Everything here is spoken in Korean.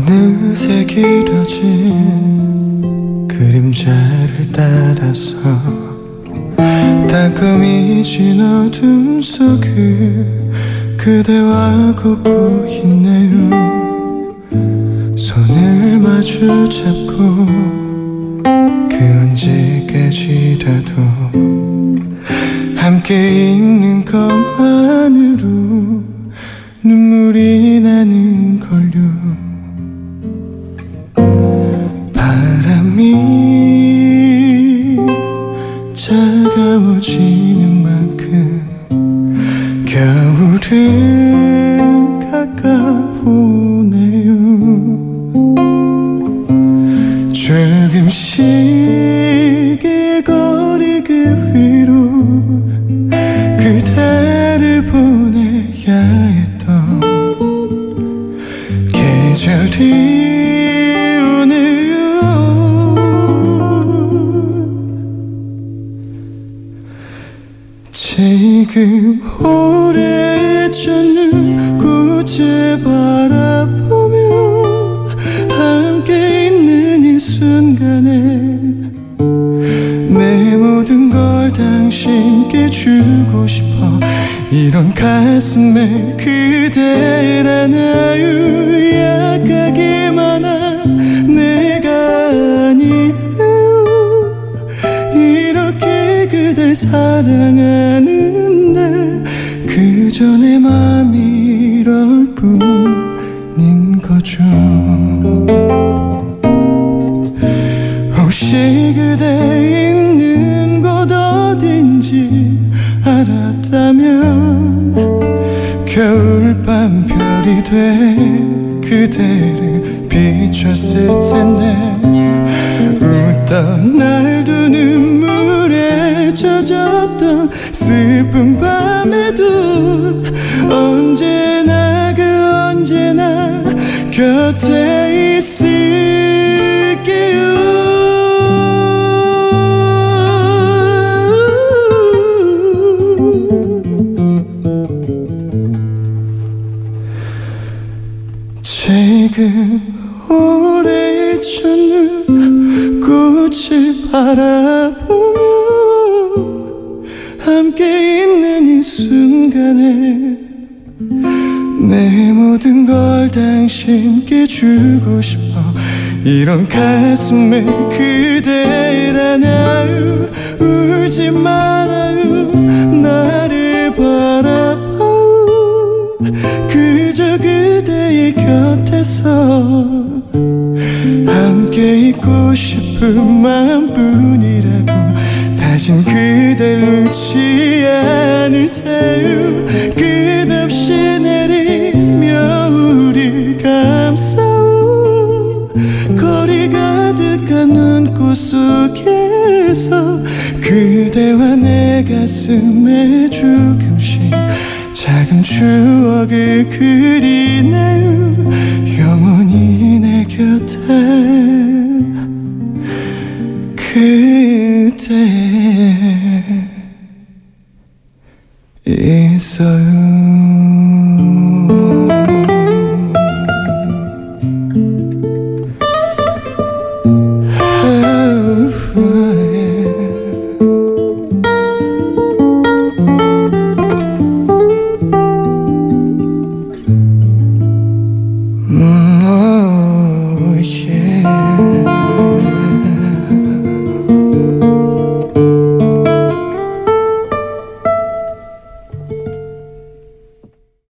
그새 길어진 그림자를 따라서 따끔이진 어둠 속을 그대와 걷고 있네요. 손을 마주 잡고 그 언제까지라도 함께 있는 것만으로 눈물이 나 차가워지는 만큼 겨울은 가까워오네요. 조금씩 이 거리 그 위로 그대를 보내야 했던 계절이 지금 오래전을 꽃을 바라보며 함께 있는 이 순간에 내 모든 걸 당신께 주고 싶어 이런 가슴에 그댈 안아요 약하기만 한 내가 아니에요. 이렇게 그댈 사랑 혹시 그대 있는 곳 어딘지 알았다면 겨울밤 별이 돼 그대를 비췄을 텐데 웃던 날도 눈물에 젖었던 슬픈 밤에도 언제나 그 언제나 곁에 있을 오래전을 꽃을 바라보며 함께 있는 이 순간에 내 모든 걸 당신께 주고 싶어. 이런 가슴에 안아요. 울지 말아요. 나를 바라봐요. 그저 그대의 곁 에서 함께 있고 싶은 마음뿐이라고 다신 그댈 놓지 않을 테요 끝없이 내린 겨울이 감싸오 거리 가득한 눈꽃 속에서 그대와 내 가슴에 조금씩 작은 추억을 그리네요. 영원히 내 곁에. 그대 있어요.